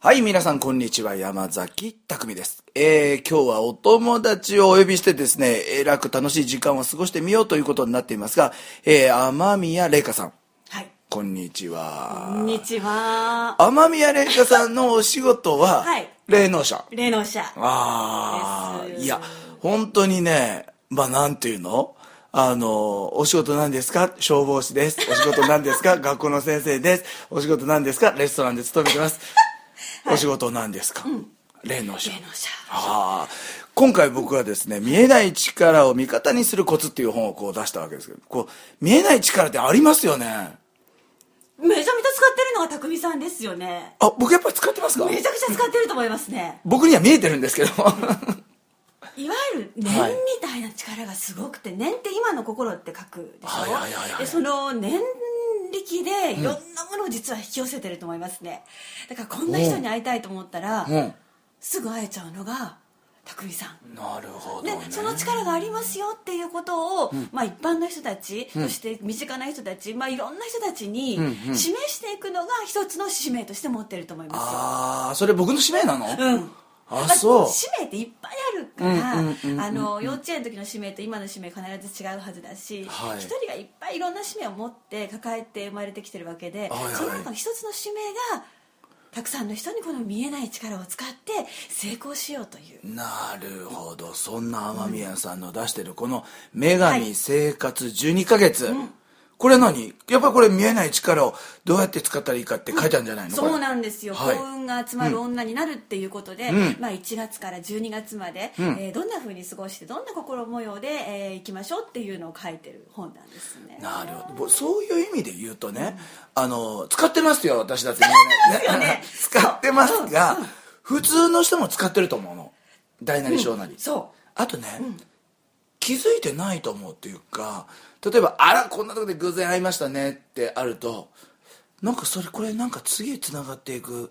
はい、皆さん、こんにちは。山崎匠です。えー、今日はお友達をお呼びしてですね、えらく楽しい時間を過ごしてみようということになっていますが、えー、天宮玲香さん、はい。こんにちは。こんにちは。天宮玲香さんのお仕事は、はい霊能者。霊能者。ああ、いや、本当にね、まあ、なんていうの？あの、お仕事なんですか？消防士です。お仕事なんですか？学校の先生です。お仕事なんですか？レストランで勤めてます。お仕事なんですか、霊能者。霊能者。ああ。今回僕はですね見えない力を味方にするコツっていう本をこう出したわけですけどこう見えない力ってありますよね？めちゃめちゃ使ってるのが匠さんですよね。あ僕やっぱり使ってますか？めちゃくちゃ使ってると思いますね。僕には見えてるんですけど。いわゆる念はい。みたいな力がすごくて、念って今の心って書くでしょ、はいはいはいはい。でその念力でいろんなものを実は引き寄せてると思いますね、だからこんな人に会いたいと思ったら、うん。すぐ会えちゃうのが匠さん。なるほどでねその力がありますよっていうことを、まあ、一般の人たち、そして身近な人たち、まあ、いろんな人たちに示していくのが一つの使命として持ってると思いますよ。ああそれ僕の使命なの、うんあそう。使命っていっぱいあるから、うんうんうんうんあの幼稚園の時の使命と今の使命必ず違うはずだし、はい。一人がいっぱいいろんな使命を持って抱えて生まれてきてるわけで、はいはい。その中の一つの使命がたくさんの人にこの見えない力を使って成功しようという。なるほど。そんな天宮さんの出してるこの「女神生活12ヶ月」これ何？やっぱりこれ見えない力をどうやって使ったらいいかって書いてあるんじゃないの、これそうなんですよ、はい。幸運が集まる女になるっていうことで、ん。まあ、1月から12月まで、ん。えーどんなふうに過ごしてどんな心模様で、えー、いきましょうっていうのを書いてる本なんですね。なるほど。ぼそういう意味で言うとね、あの使ってますよ私だって見えないですよね。使ってますが、う。んうん。普通の人も使ってると思うの。大なり小なり、そあとね、気づいてないと思うっていうか例えば「あらこんなとこで偶然会いましたね」ってあるとなんかそれこれなんか次へつながっていく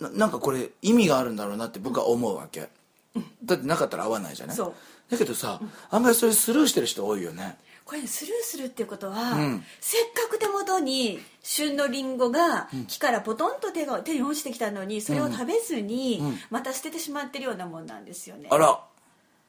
ななんかこれ意味があるんだろうなって僕は思うわけ、だってなかったら会わないじゃない。だけどさ、あんまりそれスルーしてる人多いよね。うこれスルーするっていうことは、うん。せっかく手元に旬のリンゴが木からポトンと手が手に落ちてきたのにそれを食べずに、また捨ててしまってるようなもんなんですよね。あら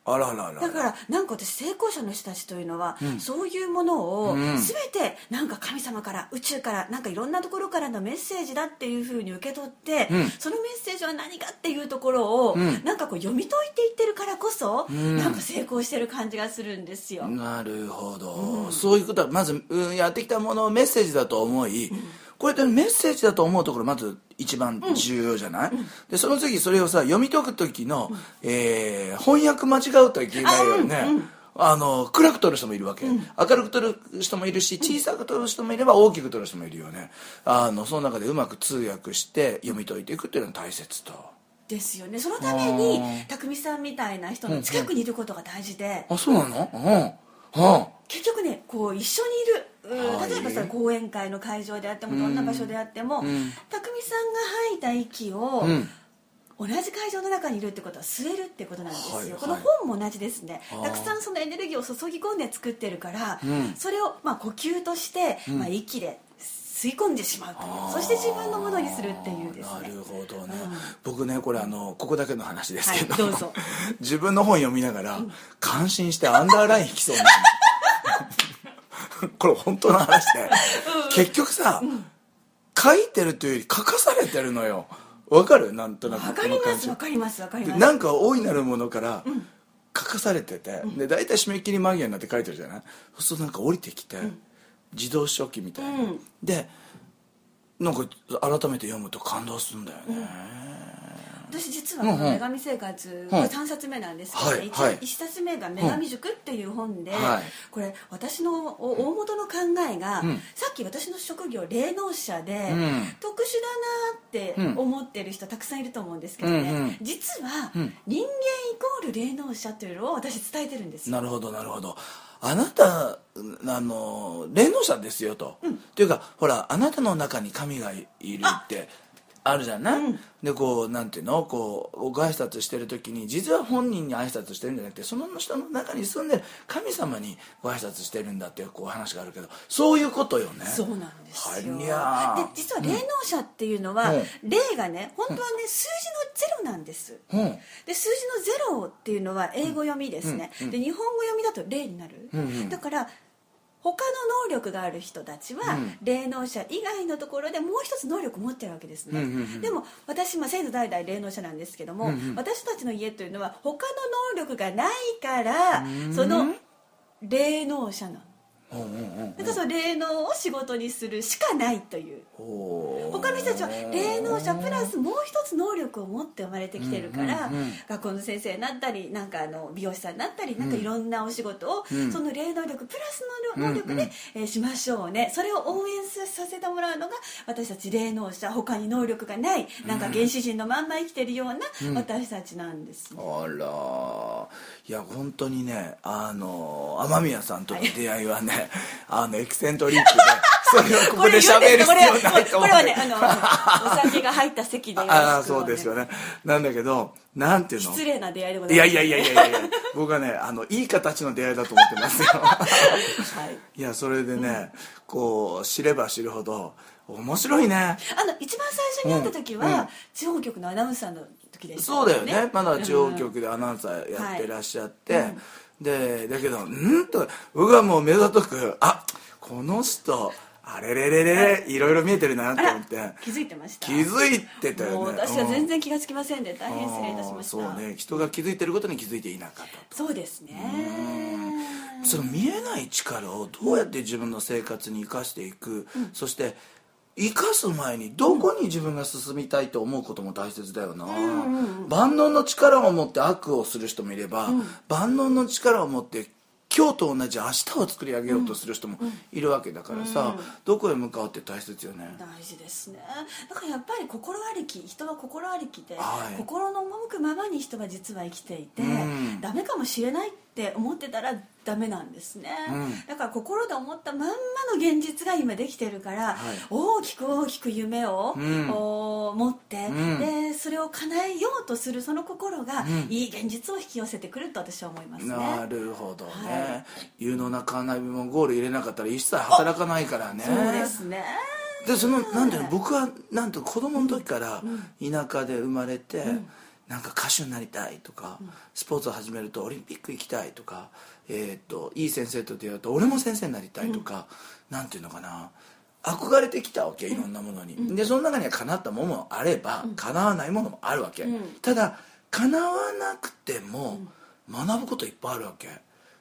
あらららだからなんか私成功者の人たちというのは、そういうものをん。全てなんか神様から宇宙からなんかいろんなところからのメッセージだっていうふうに受け取って、ん。そのメッセージは何かっていうところを、ん。なんかこう読み解いていってるからこそ、ん。なんか成功してる感じがするんですよ。なるほど、そういうことはまず、うん、やってきたものをメッセージだと思い、これってメッセージだと思うところまず一番重要じゃない、でその次それをさ読み解く時の、えー翻訳間違うといけないよね、あの暗く撮る人もいるわけ、明るく撮る人もいるし小さく撮る人もいれば大きく撮る人もいるよね。あのその中でうまく通訳して読み解いていくっていうのが大切と。ですよね。そのために匠さんみたいな人の近くにいることが大事で、あそうなの？うんうん結局ねこう一緒にいる例えばさ講演会の会場であってもどんな場所であっても、ん。匠さんが吐いた息を、うん。同じ会場の中にいるってことは吸えるってことなんですよ、はいはい。この本も同じですね。たくさんそのエネルギーを注ぎ込んで作ってるから、うん。それをまあ呼吸として、まあ、息で吸い込んでしまうとそして自分のものにするっていうですね。なるほどね、うん。僕ねこれあのここだけの話ですけど,、はいどうぞ。自分の本読みながら、感心してアンダーライン引きそうになる。これ本当の話で、結局さ、書いてるというより書かされてるのよ。わかる？なんとなくわかりますわかりますわかりでます。なんか大いなるものから書かされてて、で大体締め切り間際になって書いてるじゃない？そうするとなんか降りてきて、自動書記みたいな、うん。でなんか改めて読むと感動するんだよね、私実はこのうんうん「女神生活」うんこれ3冊目なんですけど、はいねはい。1冊目が「女神塾」っていう本で、はい。これ私のお大元の考えが、うん。さっき私の職業霊能者で、ん。特殊だなって思ってる人たくさんいると思うんですけどね、うんうん。実は、ん。人間イコール霊能者というのを私伝えてるんですよ。なるほどなるほどあなたあの霊能者ですよと、っていうかほらあなたの中に神がいるってあるじゃな？い、でこうなんていうの？こうご挨拶してる時に実は本人に挨拶してるんじゃなくてその人の中に住んでる神様にご挨拶してるんだっていうこう話があるけどそういうことよね。そうなんですよ。はりゃー。で実は霊能者っていうのは、うん。霊がね本当はね、数字のゼロなんです。うん。で数字のゼロっていうのは英語読みですね、で日本語読みだと霊になる、うんうん。だから他の能力がある人たちは、うん。霊能者以外のところでもう一つ能力を持ってるわけですね、うんうんうんでも私まあ先祖代々霊能者なんですけども、うんうん。私たちの家というのは他の能力がないから、その霊能者なのだからその霊能を仕事にするしかないという。他の人たちは霊能者プラスもう一つ能力を持って生まれてきてるから、うんうんうん。学校の先生になったりなんかあの美容師さんになったりなんかいろんなお仕事を、うん。その霊能力プラスの能力で、うんうん。えーしましょうね。それを応援させてもらうのが私たち霊能者他に能力がないなんか原始人のまんま生きてるような私たちなんです、あらいや本当にねあの雨宮さんとの出会いはね、あのエキセントリックで それをここで喋る必要ないと思う。これはねあのお酒が入った席でああそうですよね。なんだけどなんていうの？失礼な出会いでございます。いやいやいやいやいや 僕はねあのいい形の出会いだと思ってますよ。はい。いやそれでね、こう知れば知るほど面白いね。あの一番最初に会った時は、地方局のアナウンサーの時ですそうだよね。まだ地方局でアナウンサーやってらっしゃって、でだけどうん？と僕はもう目ざとくあこの人あれれれれれいろいろ見えてるなと思って。気づいてました？気づいてたよね。私は全然然気がつきませんで大変失礼いたしました。そうね。人が気づいてることに気づいていなかったそうですね。その見えない力をどうやって自分の生活に生かしていく、そして生かす前にどこに自分が進みたいと思うことも大切だよな、万能の力を持って悪をする人もいれば、万能の力を持って今日と同じ明日を作り上げようとする人もいるわけだからさ、どこへ向かうって大切よね、大事ですね。だからやっぱり心ありき人は心ありきで、はい。心の赴くままに人は実は生きていて、うん。ダメかもしれないって思ってたらダメなんですね、うん。だから心で思ったまんまの現実が今できてるから、はい。大きく大きく夢を、うん。お持って、ん。でそれを叶えようとするその心が、ん。いい現実を引き寄せてくると私は思いますね。なるほどね、は有能なカーナビもゴール入れなかったら一切働かないからね。そうですね。でそのなんていうの僕はなんと子供の時から田舎で生まれて、なんか歌手になりたいとか、スポーツを始めるとオリンピック行きたいとか、えーっといい先生と出会うと俺も先生になりたいとか、なんていうのかな。憧れてきたわけいろんなものに、でその中には叶ったものもあれば、叶わないものもあるわけ、うん。ただ叶わなくても学ぶこといっぱいあるわけ。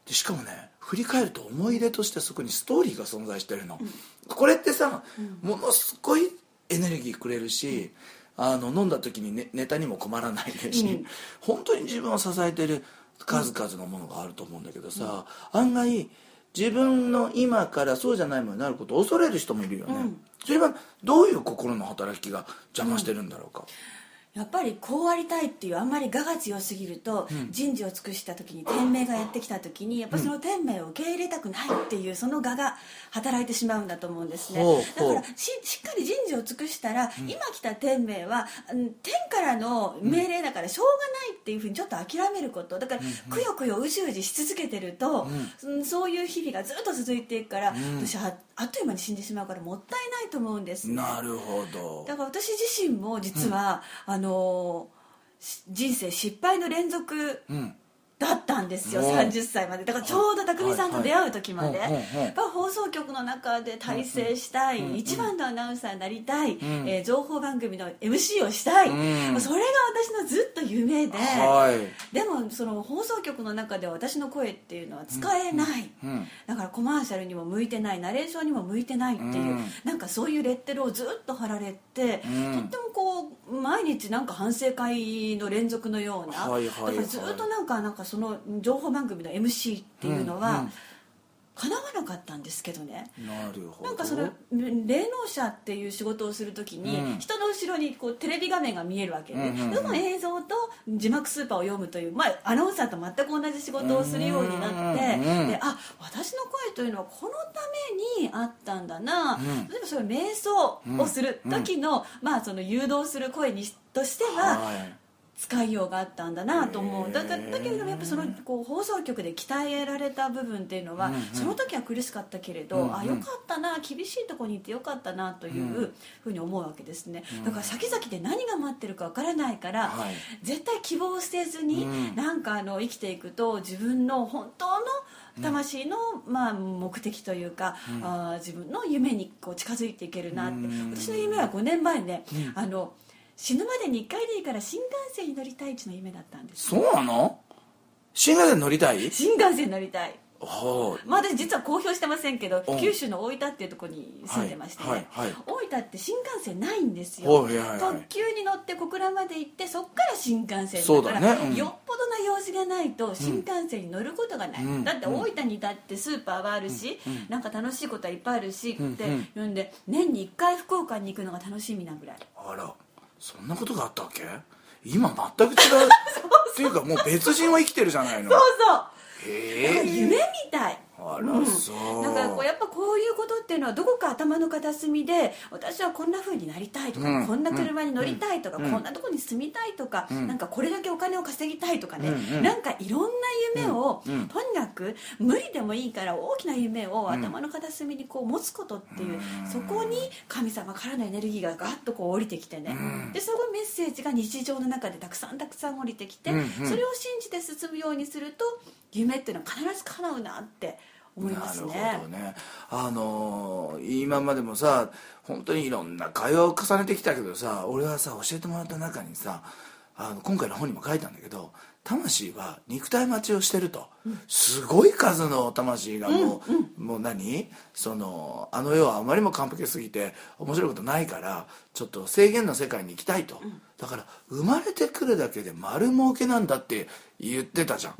でしかもね振り返ると思い出としてそこにストーリーが存在してるの、これってさ、ものすごいエネルギーくれるし、あの飲んだ時に、ね、ネタにも困らないし、うん。本当に自分を支えてる数々のものがあると思うんだけどさ、案外自分の今からそうじゃないものになることを恐れる人もいるよね、うん。それはどういう心の働きが邪魔してるんだろうか、やっぱりこうありたいっていうあんまり我が強すぎると、人事を尽くした時に天命がやってきた時にやっぱりその天命を受け入れたくないっていうその我が働いてしまうんだと思うんですね。だからししっかり人事を尽くしたら、今来た天命はうん天からの命令だからしょうがないっていうふうにちょっと諦めること。だから、くよくようじうじし続けてると、うん。そういう日々がずっと続いていくから、私はあっという間に死んでしまうからもったいないと思うんです。ねなるほど。だから私自身も実は、あのし人生失敗の連続うんだったんですよ、うん。30歳まで。だからちょうど匠さんと出会う時まで、放送局の中で大成したい、一番のアナウンサーになりたい、えー情報番組の MC をしたい、うん。それが私のずっと夢で、はい。でもその放送局の中では私の声っていうのは使えない、うんうん。だからコマーシャルにも向いてないナレーションにも向いてないっていう、うん。なんかそういうレッテルをずっと貼られて、うん。とってもこう毎日なんか反省会の連続のような、はいはいはい。だからずっとなんかなんかその情報番組の MC っていうのは、うんうん。叶わなかったんですけどね。なるほど。なんかその霊能者っていう仕事をするときに、うん。人の後ろにこうテレビ画面が見えるわけで、うんうんうん。その映像と字幕スーパーを読むという、まあ、アナウンサーと全く同じ仕事をするようになって、うんうんであ私の声というのはこのためにあったんだな、ん。例えばそれ瞑想をする時の,、まあ、その誘導する声にとしては、はい使いようがあったんだなと思う。だだだけれどもやっぱそのこう放送局で鍛えられた部分っていうのは、うんうん。その時は苦しかったけれど、うんうん。あよかったな厳しいところにいてよかったなというふうに思うわけですね、だから先々で何が待ってるかわからないから、はい。絶対希望を捨てずに、うん。なんかあの生きていくと自分の本当の魂の、まあ、目的というか、あー自分の夢にこう近づいていけるなって、うん。私の夢は5年前ね、あの死ぬまでに1回でいいから新幹線に乗りたいっていうのが夢だったんです。そうなの？新幹線乗りたい？新幹線に乗りたい。はまあ、私実は公表してませんけどうん。九州の大分っていうところに住んでましてね、はいはいはい。大分って新幹線ないんですよ、はいはいはい。特急に乗って小倉まで行ってそっから新幹線だからだねうん。よっぽどな用事がないと新幹線に乗ることがない、うんだって大分にだってスーパーはあるし、なんか楽しいことはいっぱいあるし、うんって言うんで年に1回福岡に行くのが楽しみなぐらい。あらそんなことがあったわけ？今全く違う。っていうかもう別人は生きてるじゃないの。そうそう。へえ。夢みたい。あらそう。だからこうやっぱこういうことっていうのはどこか頭の片隅で私はこんな風になりたいとか、うん。こんな車に乗りたいとか、うん。こんなとこに住みたいとか、ん。なんかこれだけお金を稼ぎたいとかね、うんうん。なんかいろんな夢を、うんうん。とにかく無理でもいいから大きな夢を頭の片隅にこう持つことっていう、そこに神様からのエネルギーがガッとこう降りてきてね、うん。でそのメッセージが日常の中でたくさんたくさん降りてきて、それを信じて進むようにすると夢っていうのは必ず叶うなって思いますね。なるほどね。あのー今までもさ本当にいろんな会話を重ねてきたけどさ俺はさ教えてもらった中にさあの今回の本にも書いたんだけど魂は肉体待ちをしてると、すごい数の魂がもう、もう何？そのあの世はあまりにも完璧すぎて面白いことないからちょっと制限の世界に行きたいと、だから生まれてくるだけで丸儲けなんだって言ってたじゃん、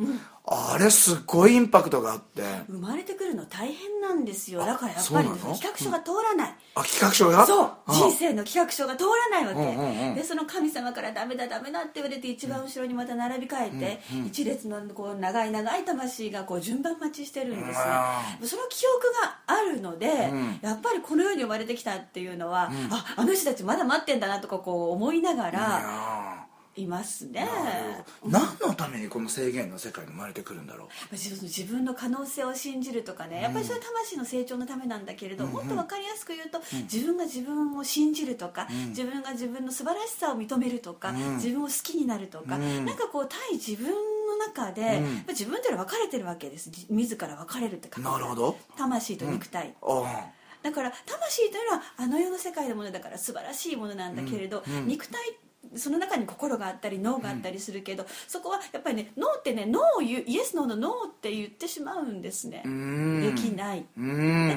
あれすっごいインパクトがあって。生まれてくるの大変なんですよ。だからやっぱりそうなの？企画書が通らない、あ企画書が？そう。あ人生の企画書が通らないわけ、うんうんうん。でその神様からダメだダメだって言われて一番後ろにまた並び替えて、一列のこう長い長い魂がこう順番待ちしてるんですね。その記憶があるので、ん。やっぱりこの世に生まれてきたっていうのは、ああの人たちまだ待ってんだなとかこう思いながいらやいますね、ー何のためにこの制限の世界に生まれてくるんだろう。自分の可能性を信じるとかね。やっぱりそれは魂の成長のためなんだけれど、もっと分かりやすく言うと、自分が自分を信じるとか、自分が自分の素晴らしさを認めるとか、ん。自分を好きになるとか、うん。なんかこう対自分の中で、自分っていうのは分かれてるわけです。じ自ら分かれるって考えなるほど。魂と肉体、あ。だから魂というのはあの世の世界のものだから素晴らしいものなんだけれど、うん。うん。肉体その中に心があったり脳があったりするけど、そこはやっぱりね脳ってね脳を言うイエスノーのノーって言ってしまうんですね。できない。うん。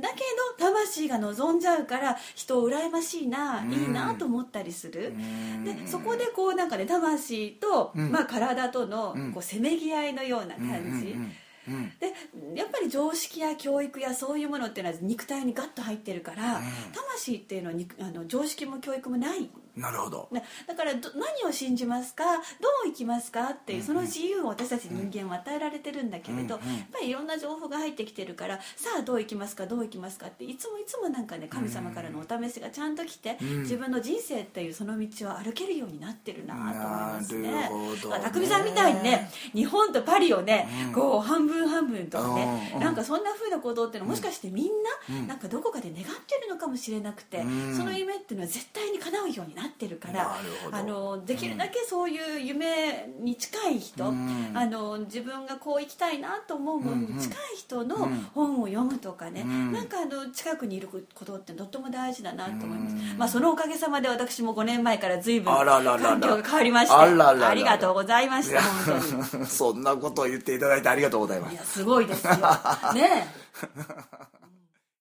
だけど魂が望んじゃうから人を羨ましいな、いいなと思ったりする、ん。でそこでこうなんかね魂と、ん。まあ、体とのん。こうせめぎ合いのような感じ、うんうんうんでやっぱり常識や教育やそういうものっていうのは肉体にガッと入ってるから、魂っていうのは肉あの常識も教育もないなるほど。ねだからど何を信じますか？どう生きますかっていうその自由を私たち人間は与えられてるんだけれど、うんうん。やっぱりいろんな情報が入ってきてるからさあどう生きますか？どう生きますかっていつもいつもなんかね神様からのお試しがちゃんと来て、ん。自分の人生っていうその道を歩けるようになってるなと思いますね。なるほどね。さんみたいにね日本とパリをね、こう半分半分とかね、うんなんかそんな風なことっていうのはもしかしてみんな、なんかどこかで願ってるのかもしれなくて、うん。その夢っていうのは絶対に叶うようになってるからなるほど。あのできるだけそういう夢に近い人、うん。あの自分がこう生きたいなと思うものに近い人の本を読むとかね、ん。なんかあの近くにいることってとっても大事だなと思います、うん。まあ、そのおかげさまで私も5年前から随分環境が変わりましてありがとうございましたいや本当に。そんなことを言っていただいてありがとうございます。いやすごいですよ。ねえ